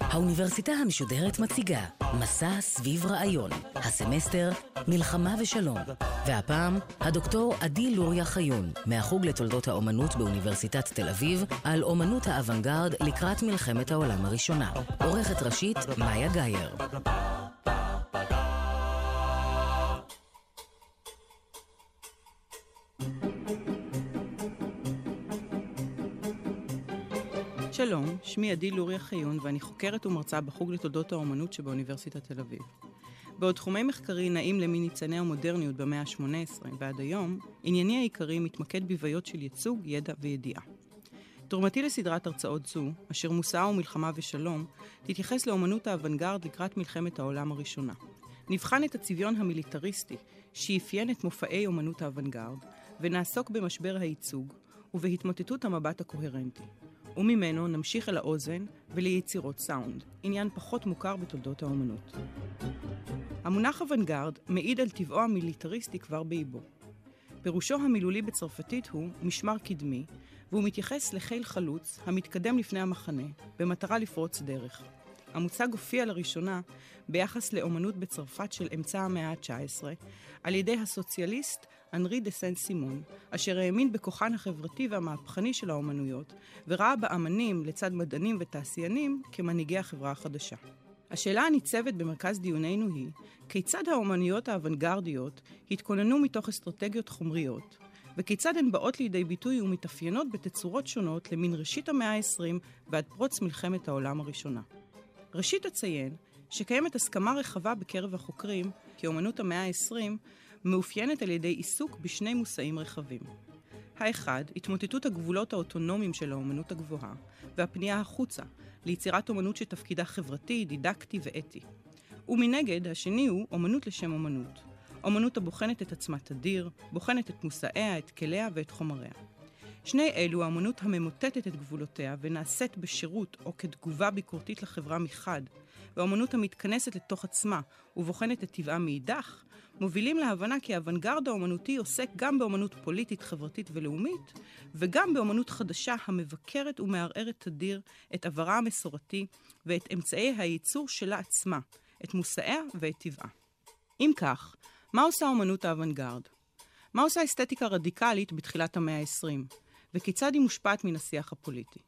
האוניברסיטה המשודרת מציגה מסע סביב רעיון, הסמסטר מלחמה ושלום. והפעם, הדוקטור עדי לוריה חיון, מהחוג לתולדות האומנות באוניברסיטת תל אביב, על אומנות האוונגרד לקראת מלחמת העולם הראשונה. עורכת ראשית, מאיה גאייר. שמי עדי לוריה חיון ואני חוקרת ומרצה בחוג לתולדות האומנות שבאוניברסיטת תל אביב. בעוד תחומי מחקרי נעים מניצני המודרניות במאה ה-18 ועד היום, ענייני העיקרי מתמקד בבעיות של ייצוג, ידע וידיעה. תרומתי לסדרת הרצאות זו, אשר מושאה ומלחמה ושלום, תתייחס לאומנות האוונגרד לקראת מלחמת העולם הראשונה. נבחן את הצביון המיליטריסטי שאפיין את מופעי אומנות האוונגרד, ונעסוק במשבר הייצוג ובהתמוטטות המבט הקוהרנטי. וממנו נמשיך אל האוזן וליצירות סאונד, עניין פחות מוכר בתולדות האומנות. המונח אוונגרד מעיד על טבעו המיליטריסטי כבר באיבו. פירושו המילולי בצרפתית הוא משמר קדמי, והוא מתייחס לחיל חלוץ המתקדם לפני המחנה, במטרה לפרוץ דרך. המוצג הופיע לראשונה ביחס לאומנות בצרפת של אמצע המאה ה-19, על ידי הסוציאליסט אנרי דה סן סימון, אשר האמין בכוחן החברתי והמהפכני של האומנויות, וראה באמנים, לצד מדענים ותעשיינים, כמנהיגי החברה החדשה. השאלה הניצבת במרכז דיוננו היא, כיצד האומנויות האוונגרדיות התכוננו מתוך אסטרטגיות חומריות, וכיצד הן באות לידי ביטוי ומתאפיינות בתצורות שונות למן ראשית המאה ה-20 ועד פרוץ מלחמת העולם הראשונה. ראשית אציין שקיימת הסכמה רחבה בקרב החוקרים כי אומנות המאה ה-20 מאופיינת על ידי עיסוק בשני מושאים רחבים. האחד, התמוטטות הגבולות האוטונומיים של האומנות הגבוהה, והפנייה החוצה, ליצירת אומנות שתפקידה חברתי, דידקטי ואתי. ומנגד, השני הוא אומנות לשם אומנות. אומנות הבוחנת את עצמה תדיר, בוחנת את מושאיה, את כליה ואת חומריה. שני אלו, האמנות הממוטטת את גבולותיה ונעשית בשירות או כתגובה ביקורתית לחברה מחד, והאמנות המתכנסת לתוך עצמה ובוחנת את טבעה מאידך, מובילים להבנה כי האוונגרד האומנותי עוסק גם באמנות פוליטית, חברתית ולאומית, וגם באמנות חדשה המבקרת ומערערת תדיר את עברה המסורתי ואת אמצעי הייצור שלה עצמה, את מושאיה ואת טבעה. אם כך, מה עושה אומנות האוונגרד? מה עושה אסתטיקה רדיקלית בתחילת המאה ה-20? וכיצד היא מושפעת מן השיח הפוליטי.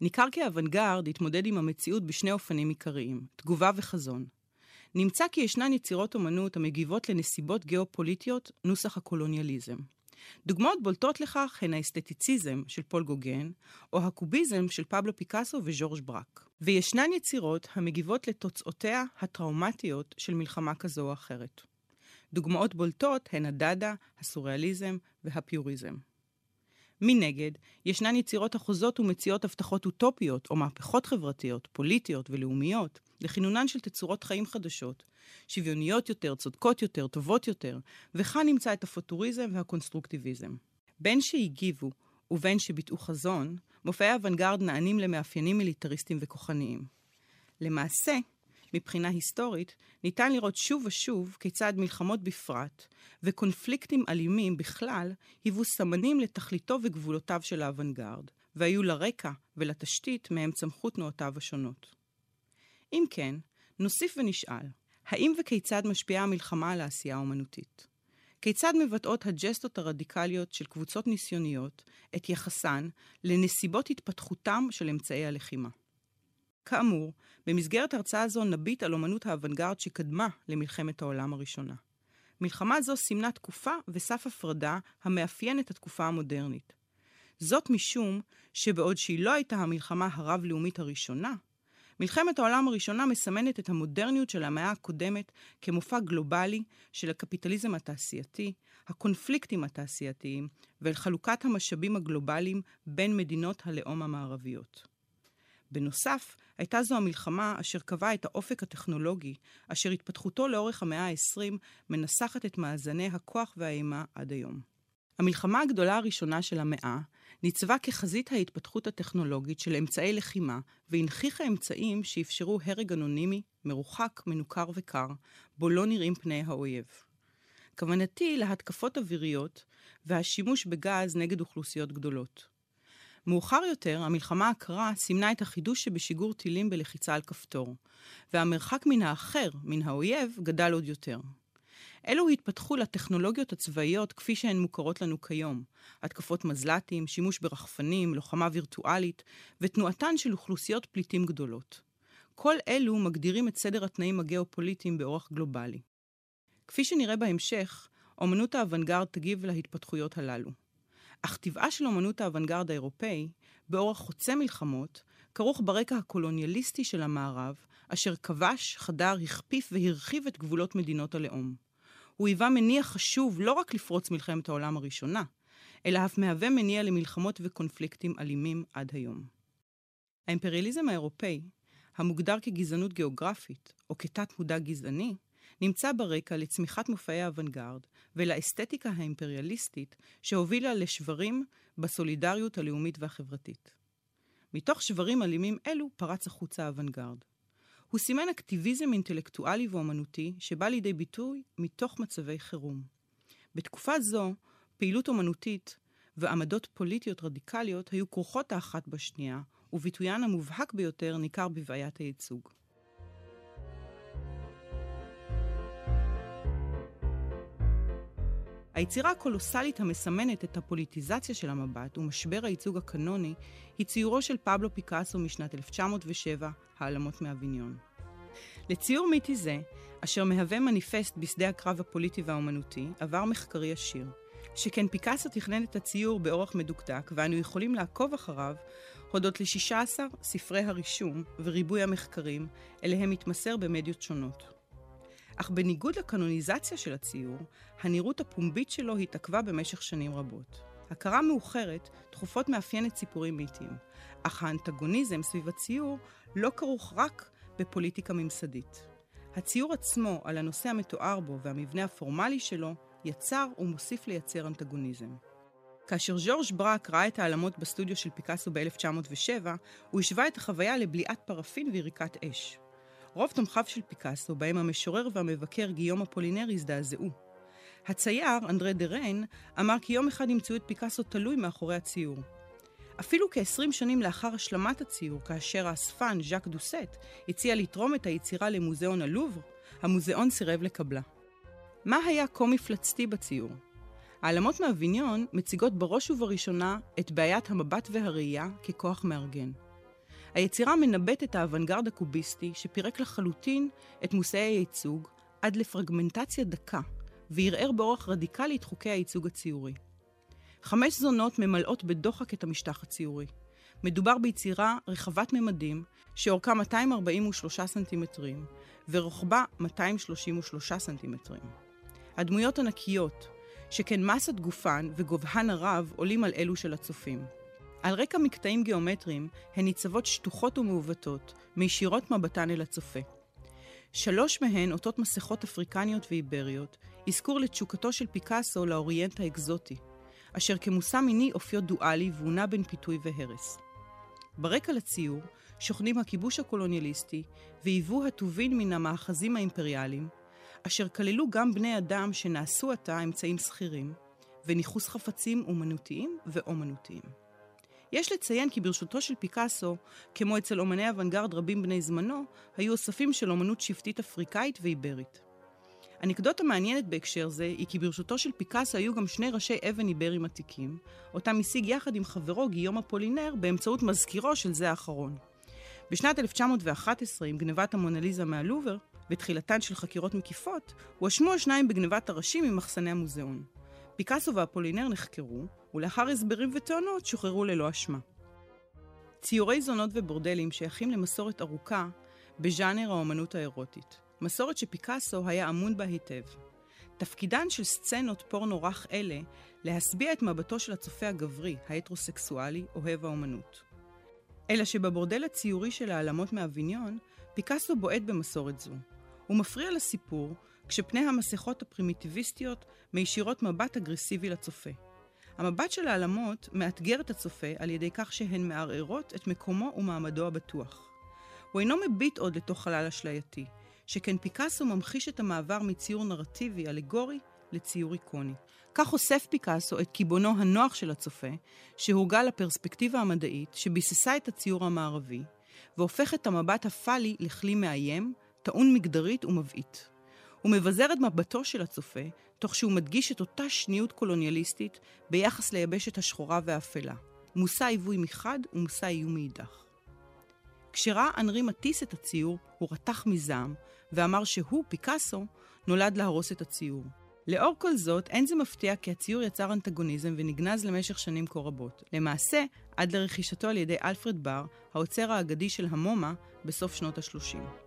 ניכר כי האוונגרד התמודד עם המציאות בשני אופנים עיקריים, תגובה וחזון. נמצא כי ישנן יצירות אומנות המגיבות לנסיבות גיאופוליטיות, נוסח הקולוניאליזם. דוגמאות בולטות לכך הן האסתטיציזם של פול גוגן, או הקוביזם של פבלו פיקאסו וז'ורג' ברק. וישנן יצירות המגיבות לתוצאותיה הטראומטיות של מלחמה כזו או אחרת. דוגמאות בולטות הן הדאדה, הסוריאליזם והפיוריזם. מנגד, ישנן יצירות החוזות ומציעות הבטחות אוטופיות או מהפכות חברתיות, פוליטיות ולאומיות, לכינונן של תצורות חיים חדשות, שוויוניות יותר, צודקות יותר, טובות יותר, וכאן נמצא את הפוטוריזם והקונסטרוקטיביזם. בין שהגיבו ובין שביטאו חזון, מופעי אוונגרד נענים למאפיינים מיליטריסטיים וכוחניים. למעשה, מבחינה היסטורית, ניתן לראות שוב ושוב כיצד מלחמות בפרט וקונפליקטים אלימים בכלל היוו סמנים לתכליתו וגבולותיו של האוונגרד, והיו לרקע ולתשתית מהם צמחו תנועותיו השונות. אם כן, נוסיף ונשאל, האם וכיצד משפיעה המלחמה על העשייה האומנותית? כיצד מבטאות הג'סטות הרדיקליות של קבוצות ניסיוניות את יחסן לנסיבות התפתחותם של אמצעי הלחימה? כאמור, במסגרת הרצאה זו נביט על אומנות האוונגרד שקדמה למלחמת העולם הראשונה. מלחמה זו סימנה תקופה וסף הפרדה המאפיין את התקופה המודרנית. זאת משום שבעוד שהיא לא הייתה המלחמה הרב-לאומית הראשונה, מלחמת העולם הראשונה מסמנת את המודרניות של המאה הקודמת כמופע גלובלי של הקפיטליזם התעשייתי, הקונפליקטים התעשייתיים ואל חלוקת המשאבים הגלובליים בין מדינות הלאום המערביות. בנוסף, הייתה זו המלחמה אשר קבעה את האופק הטכנולוגי, אשר התפתחותו לאורך המאה ה-20 מנסחת את מאזני הכוח והאימה עד היום. המלחמה הגדולה הראשונה של המאה ניצבה כחזית ההתפתחות הטכנולוגית של אמצעי לחימה, והנכיחה אמצעים שאפשרו הרג אנונימי, מרוחק, מנוכר וקר, בו לא נראים פני האויב. כוונתי להתקפות אוויריות והשימוש בגז נגד אוכלוסיות גדולות. מאוחר יותר, המלחמה הקרה סימנה את החידוש שבשיגור טילים בלחיצה על כפתור, והמרחק מן האחר, מן האויב, גדל עוד יותר. אלו התפתחו לטכנולוגיות הצבאיות כפי שהן מוכרות לנו כיום, התקפות מזל"טים, שימוש ברחפנים, לוחמה וירטואלית, ותנועתן של אוכלוסיות פליטים גדולות. כל אלו מגדירים את סדר התנאים הגיאופוליטיים באורח גלובלי. כפי שנראה בהמשך, אומנות האוונגרד תגיב להתפתחויות הללו. אך טבעה של אומנות האוונגרד האירופאי, באורח חוצה מלחמות, כרוך ברקע הקולוניאליסטי של המערב, אשר כבש, חדר, הכפיף והרחיב את גבולות מדינות הלאום. הוא היווה מניע חשוב לא רק לפרוץ מלחמת העולם הראשונה, אלא אף מהווה מניע למלחמות וקונפליקטים אלימים עד היום. האימפריאליזם האירופאי, המוגדר כגזענות גיאוגרפית או כתת מודע גזעני, נמצא ברקע לצמיחת מופעי האוונגרד ולאסתטיקה האימפריאליסטית שהובילה לשברים בסולידריות הלאומית והחברתית. מתוך שברים אלימים אלו פרץ החוצה האוונגרד. הוא סימן אקטיביזם אינטלקטואלי ואומנותי שבא לידי ביטוי מתוך מצבי חירום. בתקופה זו, פעילות אומנותית ועמדות פוליטיות רדיקליות היו כרוכות האחת בשנייה, וביטוין המובהק ביותר ניכר בבעיית הייצוג. היצירה הקולוסלית המסמנת את הפוליטיזציה של המבט ומשבר הייצוג הקנוני היא ציורו של פבלו פיקאסו משנת 1907, העלמות מאביניון. לציור מיתי זה, אשר מהווה מניפסט בשדה הקרב הפוליטי והאומנותי, עבר מחקרי עשיר. שכן פיקאסו תכנן את הציור באורח מדוקדק, ואנו יכולים לעקוב אחריו הודות ל-16 ספרי הרישום וריבוי המחקרים, אליהם מתמסר במדיות שונות. אך בניגוד לקנוניזציה של הציור, הנראות הפומבית שלו התעכבה במשך שנים רבות. הכרה מאוחרת תכופות מאפיינת סיפורים מיתיים, אך האנטגוניזם סביב הציור לא כרוך רק בפוליטיקה ממסדית. הציור עצמו על הנושא המתואר בו והמבנה הפורמלי שלו יצר ומוסיף לייצר אנטגוניזם. כאשר ז'ורג' ברק ראה את העלמות בסטודיו של פיקאסו ב-1907, הוא השווה את החוויה לבליעת פרפין ויריקת אש. רוב תומכיו של פיקאסו, בהם המשורר והמבקר גיום אפולינר, הזדעזעו. הצייר, אנדרי דה ריין, אמר כי יום אחד ימצאו את פיקאסו תלוי מאחורי הציור. אפילו כ-20 שנים לאחר השלמת הציור, כאשר האספן, ז'אק דוסט, הציע לתרום את היצירה למוזיאון הלובר, המוזיאון סירב לקבלה. מה היה כה מפלצתי בציור? העלמות מאביניון מציגות בראש ובראשונה את בעיית המבט והראייה ככוח מארגן. היצירה מנבאת את האוונגרד הקוביסטי שפירק לחלוטין את מושאי הייצוג עד לפרגמנטציה דקה, וערער באורח רדיקלי את חוקי הייצוג הציורי. חמש זונות ממלאות בדוחק את המשטח הציורי. מדובר ביצירה רחבת ממדים, שאורכה 243 סנטימטרים, ורוחבה 233 סנטימטרים. הדמויות ענקיות, שכן מסת גופן וגובהן הרב עולים על אלו של הצופים. על רקע מקטעים גיאומטריים, הן ניצבות שטוחות ומעוותות, מישירות מבטן אל הצופה. שלוש מהן, אותות מסכות אפריקניות ואיבריות, אזכור לתשוקתו של פיקאסו לאוריינט האקזוטי, אשר כמושא מיני אופיו דואלי והוא בין פיתוי והרס. ברקע לציור שוכנים הכיבוש הקולוניאליסטי והיוו הטובין מן המאחזים האימפריאליים, אשר כללו גם בני אדם שנעשו עתה אמצעים שכירים, וניכוס חפצים אומנותיים ואומנותיים. יש לציין כי ברשותו של פיקאסו, כמו אצל אומני אוונגרד רבים בני זמנו, היו אוספים של אומנות שבטית אפריקאית ואיברית. אנקדוטה מעניינת בהקשר זה היא כי ברשותו של פיקאסו היו גם שני ראשי אבן איברים עתיקים, אותם השיג יחד עם חברו גיום אפולינר באמצעות מזכירו של זה האחרון. בשנת 1911, עם גנבת המונליזה מהלובר, ותחילתן של חקירות מקיפות, הואשמו השניים בגנבת הראשים ממחסני המוזיאון. פיקאסו ואפולינר נחקרו, ולאחר הסברים וטענות שוחררו ללא אשמה. ציורי זונות ובורדלים שייכים למסורת ארוכה בז'אנר האומנות האירוטית. מסורת שפיקאסו היה אמון בה היטב. תפקידן של סצנות פורנו רך אלה להשביע את מבטו של הצופה הגברי, ההטרוסקסואלי, אוהב האומנות. אלא שבבורדל הציורי של העלמות מאביניון, פיקאסו בועט במסורת זו. הוא מפריע לסיפור כשפני המסכות הפרימיטיביסטיות מישירות מבט אגרסיבי לצופה. המבט של העלמות מאתגר את הצופה על ידי כך שהן מערערות את מקומו ומעמדו הבטוח. הוא אינו מביט עוד לתוך חלל אשלייתי, שכן פיקאסו ממחיש את המעבר מציור נרטיבי אלגורי לציור איקוני. כך חושף פיקאסו את קיבעונו הנוח של הצופה, שהורגל לפרספקטיבה המדעית שביססה את הציור המערבי, והופך את המבט הפאלי לכלי מאיים, טעון מגדרית ומבעית. הוא מבזר את מבטו של הצופה, תוך שהוא מדגיש את אותה שניות קולוניאליסטית ביחס ליבשת השחורה והאפלה. מושא עיווי מחד ומושא איום מאידך. כשראה אנרי מטיס את הציור, הוא רתח מזעם, ואמר שהוא, פיקאסו, נולד להרוס את הציור. לאור כל זאת, אין זה מפתיע כי הציור יצר אנטגוניזם ונגנז למשך שנים כה רבות. למעשה, עד לרכישתו על ידי אלפרד בר, האוצר האגדי של המומה, בסוף שנות ה-30.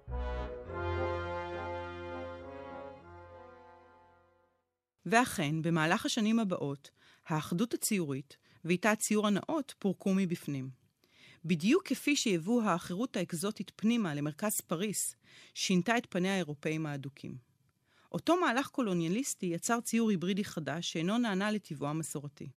ואכן, במהלך השנים הבאות, האחדות הציורית, ואיתה הציור הנאות, פורקו מבפנים. בדיוק כפי שיבוא האחרות האקזוטית פנימה למרכז פריס, שינתה את פניה האירופאים האדוקים. אותו מהלך קולוניאליסטי יצר ציור היברידי חדש שאינו נענה לטבעו המסורתי.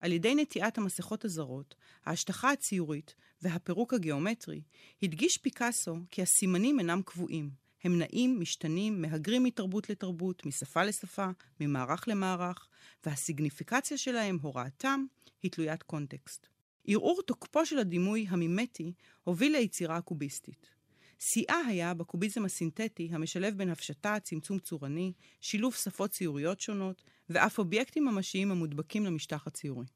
על ידי נטיעת המסכות הזרות, ההשטחה הציורית והפירוק הגיאומטרי, הדגיש פיקאסו כי הסימנים אינם קבועים. הם נעים, משתנים, מהגרים מתרבות לתרבות, משפה לשפה, ממערך למערך, והסיגניפיקציה שלהם, הוראתם, היא תלוית קונטקסט. ערעור תוקפו של הדימוי המימטי הוביל ליצירה הקוביסטית. שיאה היה בקוביזם הסינתטי המשלב בין הפשטה, צמצום צורני, שילוב שפות ציוריות שונות, ואף אובייקטים ממשיים המודבקים למשטח הציורי.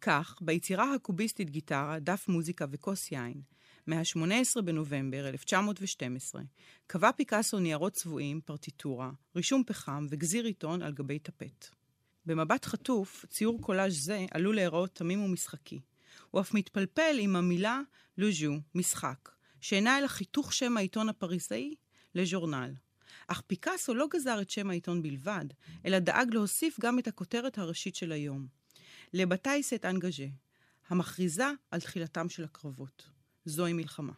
כך, ביצירה הקוביסטית גיטרה, דף מוזיקה וכוס יין, מה-18 בנובמבר 1912, קבע פיקאסו ניירות צבועים, פרטיטורה, רישום פחם וגזיר עיתון על גבי טפט. במבט חטוף, ציור קולאז' זה עלול להיראות תמים ומשחקי. הוא אף מתפלפל עם המילה לוז'ו, משחק, שאינה אלא חיתוך שם העיתון הפריסאי לז'ורנל. אך פיקאסו לא גזר את שם העיתון בלבד, אלא דאג להוסיף גם את הכותרת הראשית של היום. לבתאי סט אנגז'ה, המכריזה על תחילתם של הקרבות. זוהי מלחמה.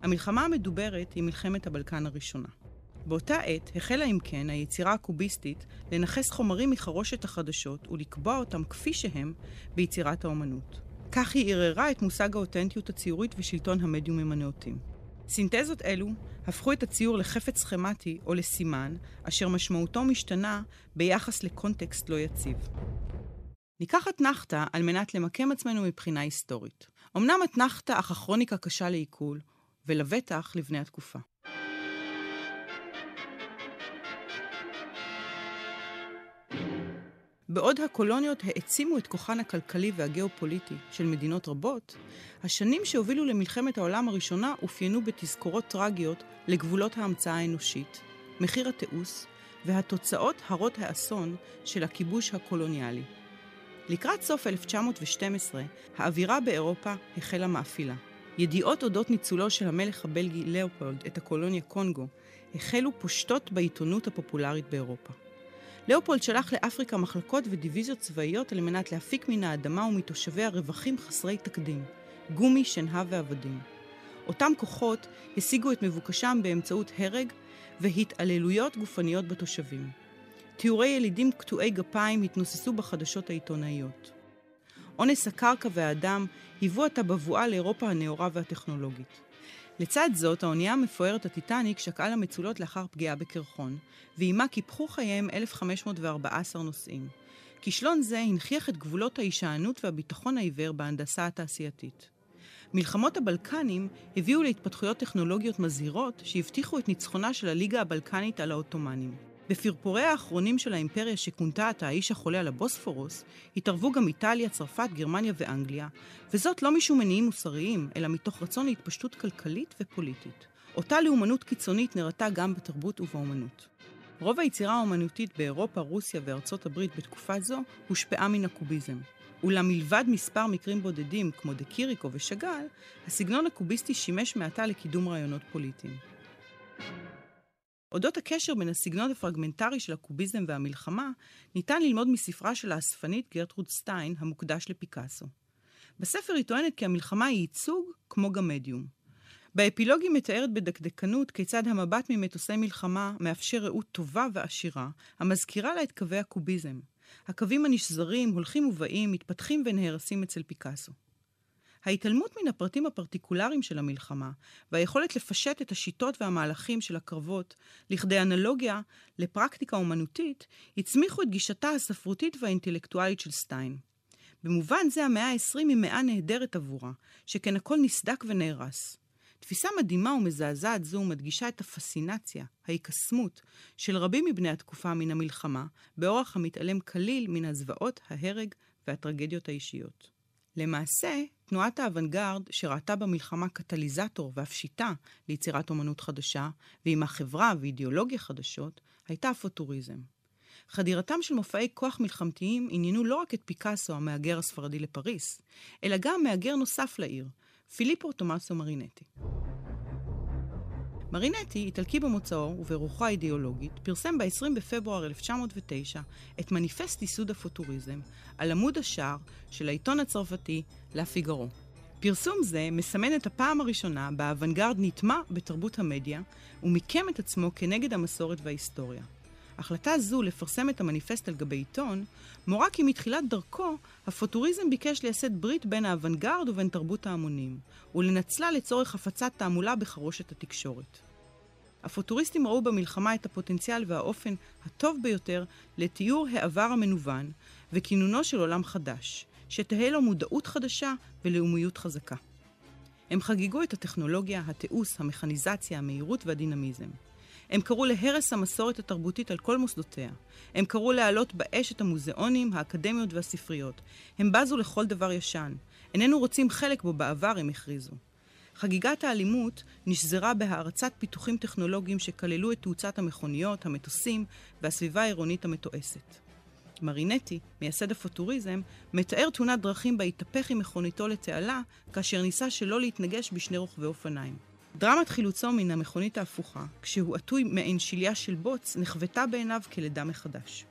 המלחמה המדוברת היא מלחמת הבלקן הראשונה. באותה עת החלה אם כן היצירה הקוביסטית לנכס חומרים מחרושת החדשות ולקבוע אותם כפי שהם ביצירת האומנות. כך היא ערערה את מושג האותנטיות הציורית ושלטון המדיומים הנאותים. סינתזות אלו הפכו את הציור לחפץ סכמטי או לסימן, אשר משמעותו משתנה ביחס לקונטקסט לא יציב. ניקח אתנחתא על מנת למקם עצמנו מבחינה היסטורית. אמנם אתנחתא אך הכרוניקה קשה לעיכול, ולבטח לבני התקופה. בעוד הקולוניות העצימו את כוחן הכלכלי והגיאופוליטי של מדינות רבות, השנים שהובילו למלחמת העולם הראשונה אופיינו בתזכורות טרגיות לגבולות ההמצאה האנושית, מחיר התיעוש והתוצאות הרות האסון של הכיבוש הקולוניאלי. לקראת סוף 1912, האווירה באירופה החלה מאפילה. ידיעות אודות ניצולו של המלך הבלגי לאופולד את הקולוניה קונגו החלו פושטות בעיתונות הפופולרית באירופה. לאופולד שלח לאפריקה מחלקות ודיוויזיות צבאיות על מנת להפיק מן האדמה ומתושביה רווחים חסרי תקדים, גומי, שנהב ועבדים. אותם כוחות השיגו את מבוקשם באמצעות הרג והתעללויות גופניות בתושבים. תיאורי ילידים קטועי גפיים התנוססו בחדשות העיתונאיות. אונס הקרקע והאדם היוו עתה בבואה לאירופה הנאורה והטכנולוגית. לצד זאת, האונייה המפוארת הטיטניק שקעה למצולות לאחר פגיעה בקרחון, ועימה קיפחו חייהם 1,514 נוסעים. כישלון זה הנכיח את גבולות ההישענות והביטחון העיוור בהנדסה התעשייתית. מלחמות הבלקנים הביאו להתפתחויות טכנולוגיות מזהירות שהבטיחו את ניצחונה של הליגה הבלקנית על העות'מאנים. בפרפורי האחרונים של האימפריה שכונתה עתה האיש החולה על הבוספורוס, התערבו גם איטליה, צרפת, גרמניה ואנגליה, וזאת לא משום מניעים מוסריים, אלא מתוך רצון להתפשטות כלכלית ופוליטית. אותה לאומנות קיצונית נראתה גם בתרבות ובאומנות. רוב היצירה האומנותית באירופה, רוסיה וארצות הברית בתקופה זו הושפעה מן הקוביזם. אולם מלבד מספר מקרים בודדים כמו דה קיריקו ושאגאל, הסגנון הקוביסטי שימש מעתה לקידום רעיונות פוליטיים. אודות הקשר בין הסגנון הפרגמנטרי של הקוביזם והמלחמה, ניתן ללמוד מספרה של האספנית גרטרוד סטיין, המוקדש לפיקאסו. בספר היא טוענת כי המלחמה היא ייצוג כמו גם מדיום. באפילוג היא מתארת בדקדקנות כיצד המבט ממטוסי מלחמה מאפשר ראות טובה ועשירה, המזכירה לה את קווי הקוביזם. הקווים הנשזרים, הולכים ובאים, מתפתחים ונהרסים אצל פיקאסו. ההתעלמות מן הפרטים הפרטיקולריים של המלחמה והיכולת לפשט את השיטות והמהלכים של הקרבות לכדי אנלוגיה לפרקטיקה אומנותית, הצמיחו את גישתה הספרותית והאינטלקטואלית של סטיין. במובן זה המאה ה-20 היא מאה נהדרת עבורה, שכן הכל נסדק ונהרס. תפיסה מדהימה ומזעזעת זו מדגישה את הפסינציה, ההיקסמות, של רבים מבני התקופה מן המלחמה, באורח המתעלם כליל מן הזוועות, ההרג והטרגדיות האישיות. למעשה, תנועת האוונגרד, שראתה במלחמה קטליזטור ואף שיטה ליצירת אומנות חדשה, ועם החברה ואידיאולוגיה חדשות, הייתה הפוטוריזם. חדירתם של מופעי כוח מלחמתיים עניינו לא רק את פיקאסו, המהגר הספרדי לפריס, אלא גם מהגר נוסף לעיר, פיליפו תומאסו מרינטי. מרינטי, איטלקי במוצאו וברוחו האידיאולוגית, פרסם ב-20 בפברואר 1909 את מניפסט ייסוד הפוטוריזם על עמוד השער של העיתון הצרפתי לה פיגארו. פרסום זה מסמן את הפעם הראשונה בה האוונגרד נטמע בתרבות המדיה ומיקם את עצמו כנגד המסורת וההיסטוריה. החלטה זו לפרסם את המניפסט על גבי עיתון, מורה כי מתחילת דרכו, הפוטוריזם ביקש לייסד ברית בין האוונגרד ובין תרבות ההמונים, ולנצלה לצורך הפצת תעמולה בחרושת התקשורת. הפוטוריסטים ראו במלחמה את הפוטנציאל והאופן הטוב ביותר לתיאור העבר המנוון וכינונו של עולם חדש, שתהא לו מודעות חדשה ולאומיות חזקה. הם חגגו את הטכנולוגיה, התיעוש, המכניזציה, המהירות והדינמיזם. הם קראו להרס המסורת התרבותית על כל מוסדותיה. הם קראו להעלות באש את המוזיאונים, האקדמיות והספריות. הם בזו לכל דבר ישן. איננו רוצים חלק בו בעבר, הם הכריזו. חגיגת האלימות נשזרה בהערצת פיתוחים טכנולוגיים שכללו את תאוצת המכוניות, המטוסים והסביבה העירונית המתועסת. מרינטי, מייסד הפוטוריזם, מתאר תאונת דרכים בה התהפך עם מכוניתו לתעלה, כאשר ניסה שלא להתנגש בשני רוכבי אופניים. דרמת חילוצו מן המכונית ההפוכה, כשהוא עטוי מעין שליה של בוץ, נחוותה בעיניו כלידה מחדש.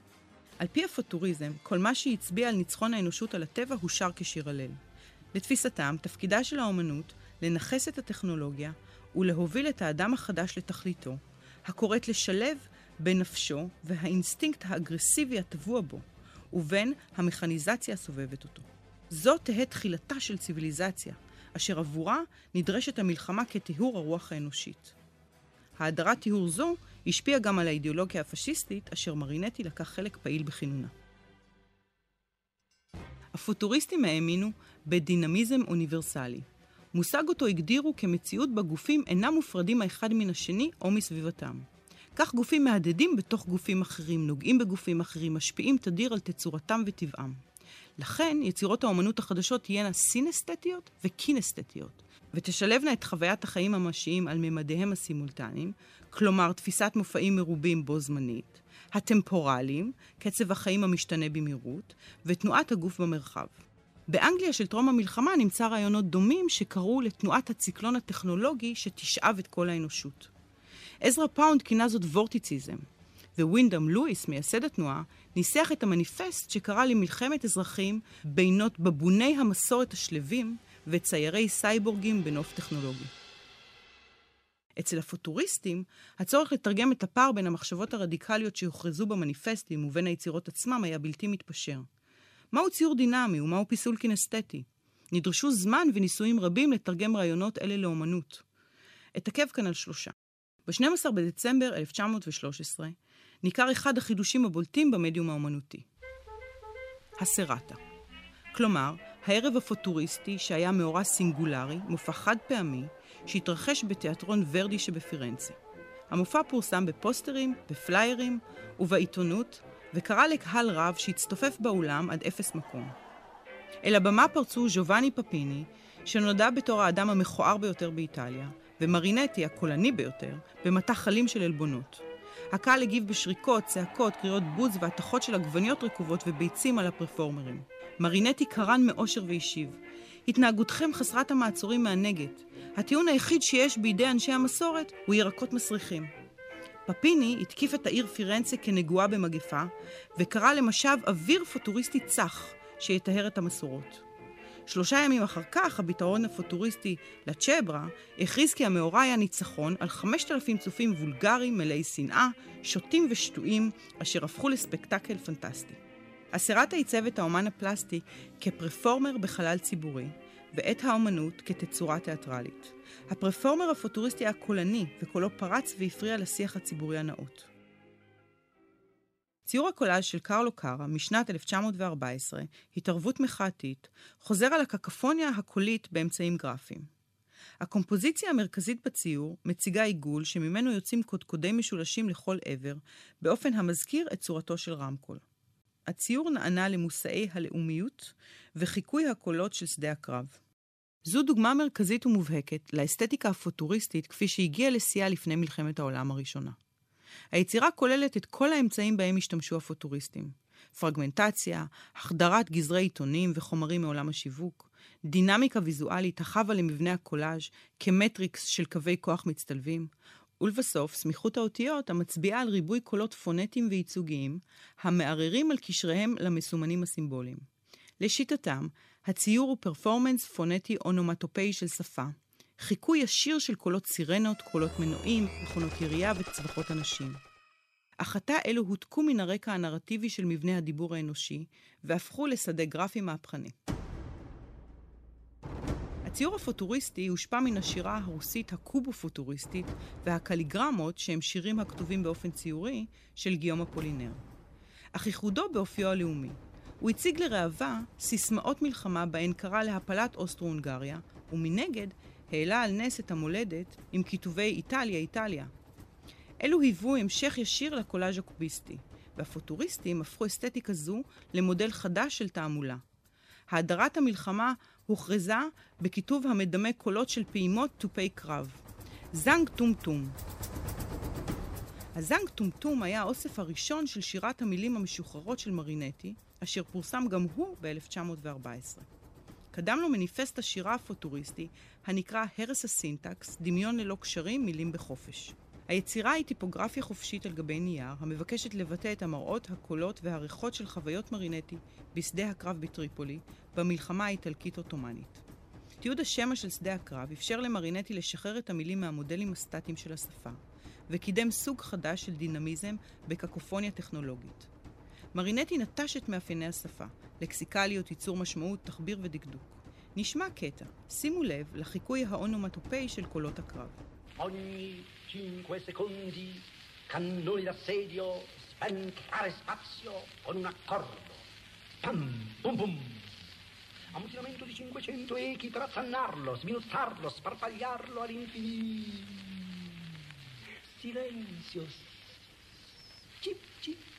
על פי הפוטוריזם, כל מה שהצביע על ניצחון האנושות על הטבע הושר כשיר הלל. לתפיסתם, תפקידה של האומנות לנכס את הטכנולוגיה ולהוביל את האדם החדש לתכליתו, הקוראת לשלב בין נפשו והאינסטינקט האגרסיבי הטבוע בו, ובין המכניזציה הסובבת אותו. זו תהא תחילתה של ציוויליזציה, אשר עבורה נדרשת המלחמה כטיהור הרוח האנושית. האדרת טיהור זו השפיעה גם על האידיאולוגיה הפשיסטית, אשר מרינטי לקח חלק פעיל בכינונה. הפוטוריסטים האמינו בדינמיזם אוניברסלי. מושג אותו הגדירו כמציאות בה גופים אינם מופרדים האחד מן השני או מסביבתם. כך גופים מהדהדים בתוך גופים אחרים, נוגעים בגופים אחרים, משפיעים תדיר על תצורתם וטבעם. לכן, יצירות האומנות החדשות תהיינה סינסתטיות וקינסתטיות, ותשלבנה את חוויית החיים הממשיים על ממדיהם הסימולטניים, כלומר תפיסת מופעים מרובים בו זמנית, הטמפורליים, קצב החיים המשתנה במהירות, ותנועת הגוף במרחב. באנגליה של טרום המלחמה נמצא רעיונות דומים שקראו לתנועת הציקלון הטכנולוגי שתשאב את כל האנושות. עזרא פאונד כינה זאת וורטיציזם, ווינדאם לואיס, מייסד התנועה, ניסח את המניפסט שקרא למלחמת אזרחים בינות בבוני המסורת השלווים וציירי סייבורגים בנוף טכנולוגי. אצל הפוטוריסטים, הצורך לתרגם את הפער בין המחשבות הרדיקליות שהוכרזו במניפסטים ובין היצירות עצמם היה בלתי מתפשר. מהו ציור דינמי ומהו פיסול קינסתטי? נדרשו זמן וניסויים רבים לתרגם רעיונות אלה לאומנות. אתעכב כאן על שלושה. ב-12 בדצמבר 1913 ניכר אחד החידושים הבולטים במדיום האומנותי. הסרטה. כלומר, הערב הפוטוריסטי שהיה מאורע סינגולרי, מופע חד פעמי, שהתרחש בתיאטרון ורדי שבפירנצה. המופע פורסם בפוסטרים, בפליירים ובעיתונות, וקרא לקהל רב שהצטופף באולם עד אפס מקום. אל הבמה פרצו ז'ובאני פפיני, שנודע בתור האדם המכוער ביותר באיטליה, ומרינטי, הקולני ביותר, במטח חלים של עלבונות. הקהל הגיב בשריקות, צעקות, קריאות בוז והתכות של עגבניות רקובות וביצים על הפרפורמרים. מרינטי קרן מאושר והשיב: התנהגותכם חסרת המעצורים מהנגד. הטיעון היחיד שיש בידי אנשי המסורת הוא ירקות מסריחים. פפיני התקיף את העיר פירנצה כנגועה במגפה, וקרא למשב אוויר פוטוריסטי צח, שיטהר את המסורות. שלושה ימים אחר כך, הביטאון הפוטוריסטי לצ'ברה הכריז כי המאורע היה ניצחון על חמשת אלפים צופים וולגריים מלאי שנאה, שוטים ושטויים, אשר הפכו לספקטקל פנטסטי. הסרטה עיצב את האומן הפלסטי כפרפורמר בחלל ציבורי, ואת האומנות כתצורה תיאטרלית. הפרפורמר הפוטוריסטי הקולני, וקולו פרץ והפריע לשיח הציבורי הנאות. ציור הקולאז' של קרלו קארה משנת 1914, התערבות מחאתית, חוזר על הקקפוניה הקולית באמצעים גרפיים. הקומפוזיציה המרכזית בציור מציגה עיגול שממנו יוצאים קודקודי משולשים לכל עבר, באופן המזכיר את צורתו של רמקול. הציור נענה למושאי הלאומיות וחיקוי הקולות של שדה הקרב. זו דוגמה מרכזית ומובהקת לאסתטיקה הפוטוריסטית כפי שהגיעה לשיאה לפני מלחמת העולם הראשונה. היצירה כוללת את כל האמצעים בהם השתמשו הפוטוריסטים. פרגמנטציה, החדרת גזרי עיתונים וחומרים מעולם השיווק, דינמיקה ויזואלית החבה למבנה הקולאז' כמטריקס של קווי כוח מצטלבים, ולבסוף, סמיכות האותיות המצביעה על ריבוי קולות פונטיים וייצוגיים, המערערים על קשריהם למסומנים הסימבוליים. לשיטתם, הציור הוא פרפורמנס פונטי אונומטופאי של שפה, חיקוי ישיר של קולות סירנות, קולות מנועים, מכונות ירייה וצווחות אנשים. אך עתה אלו הותקו מן הרקע הנרטיבי של מבנה הדיבור האנושי, והפכו לשדה גרפי מהפכני. הציור הפוטוריסטי הושפע מן השירה הרוסית הקובו-פוטוריסטית והקליגרמות, שהם שירים הכתובים באופן ציורי, של גיום אפולינר. אך ייחודו באופיו הלאומי. הוא הציג לראווה סיסמאות מלחמה בהן קרא להפלת אוסטרו-הונגריה, ומנגד העלה על נס את המולדת עם כיתובי איטליה, איטליה. אלו היוו המשך ישיר לקולאז' הקוביסטי, והפוטוריסטים הפכו אסתטיקה זו למודל חדש של תעמולה. האדרת המלחמה הוכרזה בכיתוב המדמה קולות של פעימות תופי קרב. זנג טומטום. הזנג טומטום היה האוסף הראשון של שירת המילים המשוחררות של מרינטי, אשר פורסם גם הוא ב-1914. קדם לו מניפסט השירה הפוטוריסטי, הנקרא הרס הסינטקס, דמיון ללא קשרים, מילים בחופש. היצירה היא טיפוגרפיה חופשית על גבי נייר, המבקשת לבטא את המראות, הקולות והריחות של חוויות מרינטי בשדה הקרב בטריפולי, במלחמה האיטלקית-עות'מאנית. תיעוד השמע של שדה הקרב אפשר למרינטי לשחרר את המילים מהמודלים הסטטיים של השפה, וקידם סוג חדש של דינמיזם בקקופוניה טכנולוגית. מרינטי נטש את מאפייני השפה, לקסיקליות, ייצור משמעות, תחביר ודקדוק. נשמע קטע, שימו לב לחיקוי האונומטופאי של קולות הקרב. Ogni cinque secondi cannoni d'assedio spentare spazio con un accordo. Pam, pum pum. Ammutinamento di 500 echi per affannarlo, sminuzzarlo, sparpagliarlo all'infinito. Silenzio. Cip, cip, cip, cip,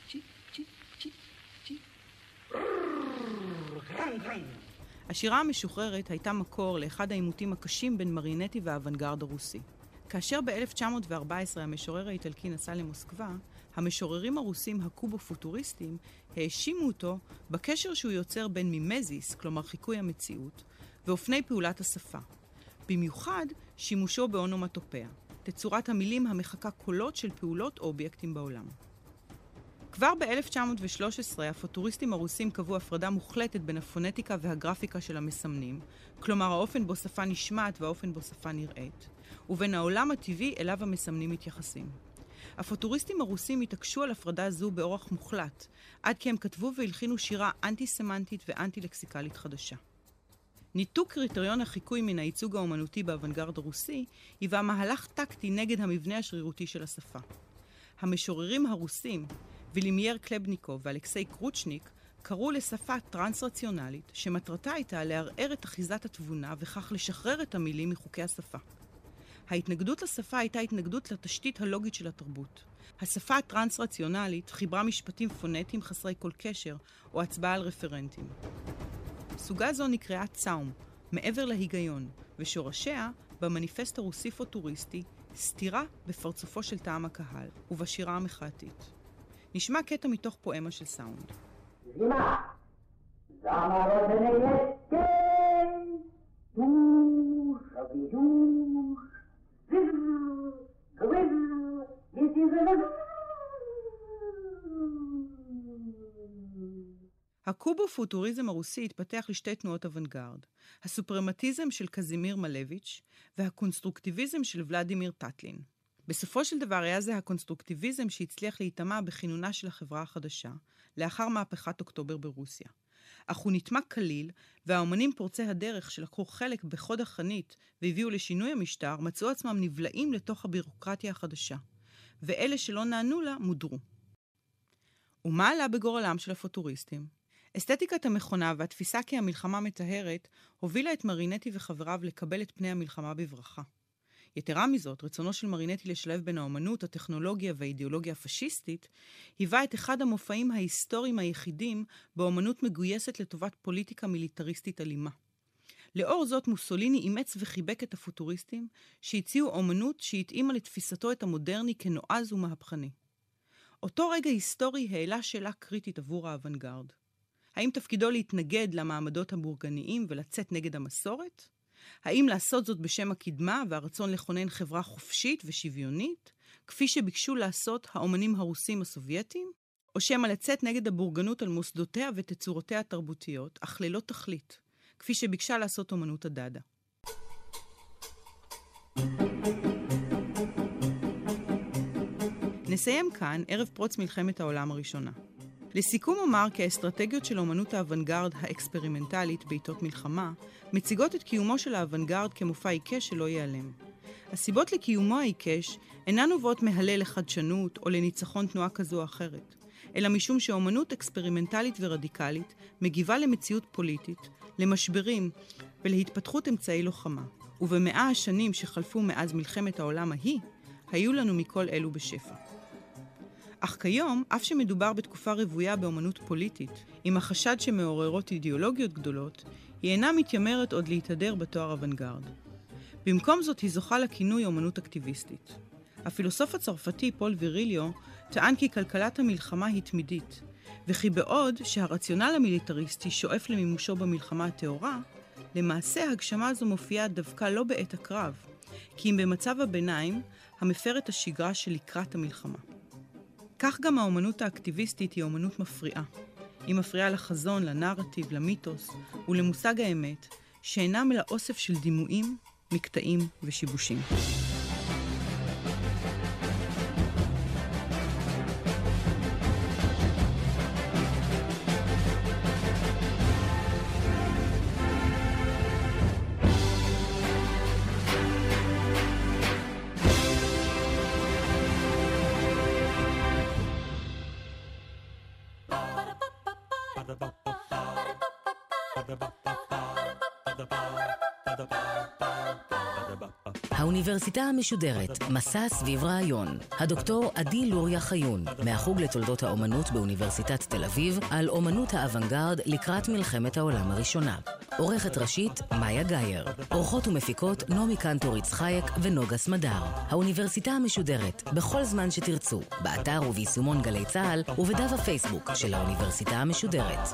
השירה המשוחררת הייתה מקור לאחד העימותים הקשים בין מרינטי והאוונגרד הרוסי. כאשר ב-1914 המשורר האיטלקי נסע למוסקבה, המשוררים הרוסים הקובו-פוטוריסטים האשימו אותו בקשר שהוא יוצר בין מימזיס, כלומר חיקוי המציאות, ואופני פעולת השפה. במיוחד שימושו באונומטופיה, תצורת המילים המחקה קולות של פעולות או אובייקטים בעולם. כבר ב-1913 הפוטוריסטים הרוסים קבעו הפרדה מוחלטת בין הפונטיקה והגרפיקה של המסמנים, כלומר האופן בו שפה נשמעת והאופן בו שפה נראית, ובין העולם הטבעי אליו המסמנים מתייחסים. הפוטוריסטים הרוסים התעקשו על הפרדה זו באורח מוחלט, עד כי הם כתבו והלחינו שירה אנטי-סמנטית ואנטי-לקסיקלית חדשה. ניתוק קריטריון החיקוי מן הייצוג האומנותי באוונגרד הרוסי היווה מהלך טקטי נגד המבנה השרירותי של השפה. המשוררים הרוסים, ולימיר חלבניקוב ואלכסיי קרוצ'וניק, קראו לשפה טרנס-רציונלית, שמטרתה הייתה לערער את אחיזת התבונה וכך לשחרר את המילים מחוקי השפה. ההתנגדות לשפה הייתה התנגדות לתשתית הלוגית של התרבות. השפה הטרנס-רציונלית חיברה משפטים פונטיים חסרי כל קשר, או הצבעה על רפרנטים. סוגה זו נקראה צאום, מעבר להיגיון, ושורשיה במניפסט הרוסי-פוטוריסטי, סתירה בפרצופו של טעם הקהל, ובשירה המחאתית. נשמע קטע מתוך פואמה של סאונד. Wyr, הקובו-פוטוריזם הרוסי התפתח לשתי תנועות אוונגרד, הסופרמטיזם של קזימיר מלביץ' והקונסטרוקטיביזם של ולדימיר טטלין. בסופו של דבר היה זה הקונסטרוקטיביזם שהצליח להיטמע בכינונה של החברה החדשה, לאחר מהפכת אוקטובר ברוסיה. אך הוא נטמע כליל, והאומנים פורצי הדרך שלקחו חלק בחוד החנית והביאו לשינוי המשטר, מצאו עצמם נבלעים לתוך הבירוקרטיה החדשה, ואלה שלא נענו לה מודרו. ומה עלה בגורלם של הפוטוריסטים? אסתטיקת המכונה והתפיסה כי המלחמה מטהרת, הובילה את מרינטי וחבריו לקבל את פני המלחמה בברכה. יתרה מזאת, רצונו של מרינטי לשלב בין האומנות, הטכנולוגיה והאידיאולוגיה הפשיסטית, היווה את אחד המופעים ההיסטוריים היחידים בו אומנות מגויסת לטובת פוליטיקה מיליטריסטית אלימה. לאור זאת, מוסוליני אימץ וחיבק את הפוטוריסטים, שהציעו אומנות שהתאימה לתפיסתו את המודרני כנועז ומהפכני. אותו רגע היסטורי העלה שאלה קריטית עבור האוונגרד. האם תפקידו להתנגד למעמדות הבורגניים ולצאת נגד המסורת? האם לעשות זאת בשם הקדמה והרצון לכונן חברה חופשית ושוויונית, כפי שביקשו לעשות האומנים הרוסים הסובייטים? או שמא לצאת נגד הבורגנות על מוסדותיה ותצורותיה התרבותיות, אך ללא תכלית, כפי שביקשה לעשות אומנות הדאדה. נסיים כאן ערב פרוץ מלחמת העולם הראשונה. לסיכום אומר כי האסטרטגיות של אומנות האוונגרד האקספרימנטלית בעיתות מלחמה מציגות את קיומו של האוונגרד כמופע עיקש שלא ייעלם. הסיבות לקיומו העיקש אינן נובעות מהלל לחדשנות או לניצחון תנועה כזו או אחרת, אלא משום שאומנות אקספרימנטלית ורדיקלית מגיבה למציאות פוליטית, למשברים ולהתפתחות אמצעי לוחמה. ובמאה השנים שחלפו מאז מלחמת העולם ההיא, היו לנו מכל אלו בשפע. אך כיום, אף שמדובר בתקופה רוויה באמנות פוליטית, עם החשד שמעוררות אידיאולוגיות גדולות, היא אינה מתיימרת עוד להתהדר בתואר אוונגרד. במקום זאת היא זוכה לכינוי אמנות אקטיביסטית. הפילוסוף הצרפתי פול ויריליו טען כי כלכלת המלחמה היא תמידית, וכי בעוד שהרציונל המיליטריסטי שואף למימושו במלחמה הטהורה, למעשה הגשמה זו מופיעה דווקא לא בעת הקרב, כי אם במצב הביניים המפר את השגרה שלקראת המלחמה. כך גם האומנות האקטיביסטית היא אומנות מפריעה. היא מפריעה לחזון, לנרטיב, למיתוס ולמושג האמת, שאינם אלא אוסף של דימויים, מקטעים ושיבושים. האוניברסיטה המשודרת, מסע סביב רעיון. הדוקטור עדי לוריה חיון, מהחוג לתולדות האומנות באוניברסיטת תל אביב, על אומנות האוונגרד לקראת מלחמת העולם הראשונה. עורכת ראשית, מאיה גאייר. עורכות ומפיקות, נעמי קנטור יצחייק ונוגה סמדר. האוניברסיטה המשודרת, בכל זמן שתרצו, באתר וביישומון גלי צה"ל ובדף הפייסבוק של האוניברסיטה המשודרת.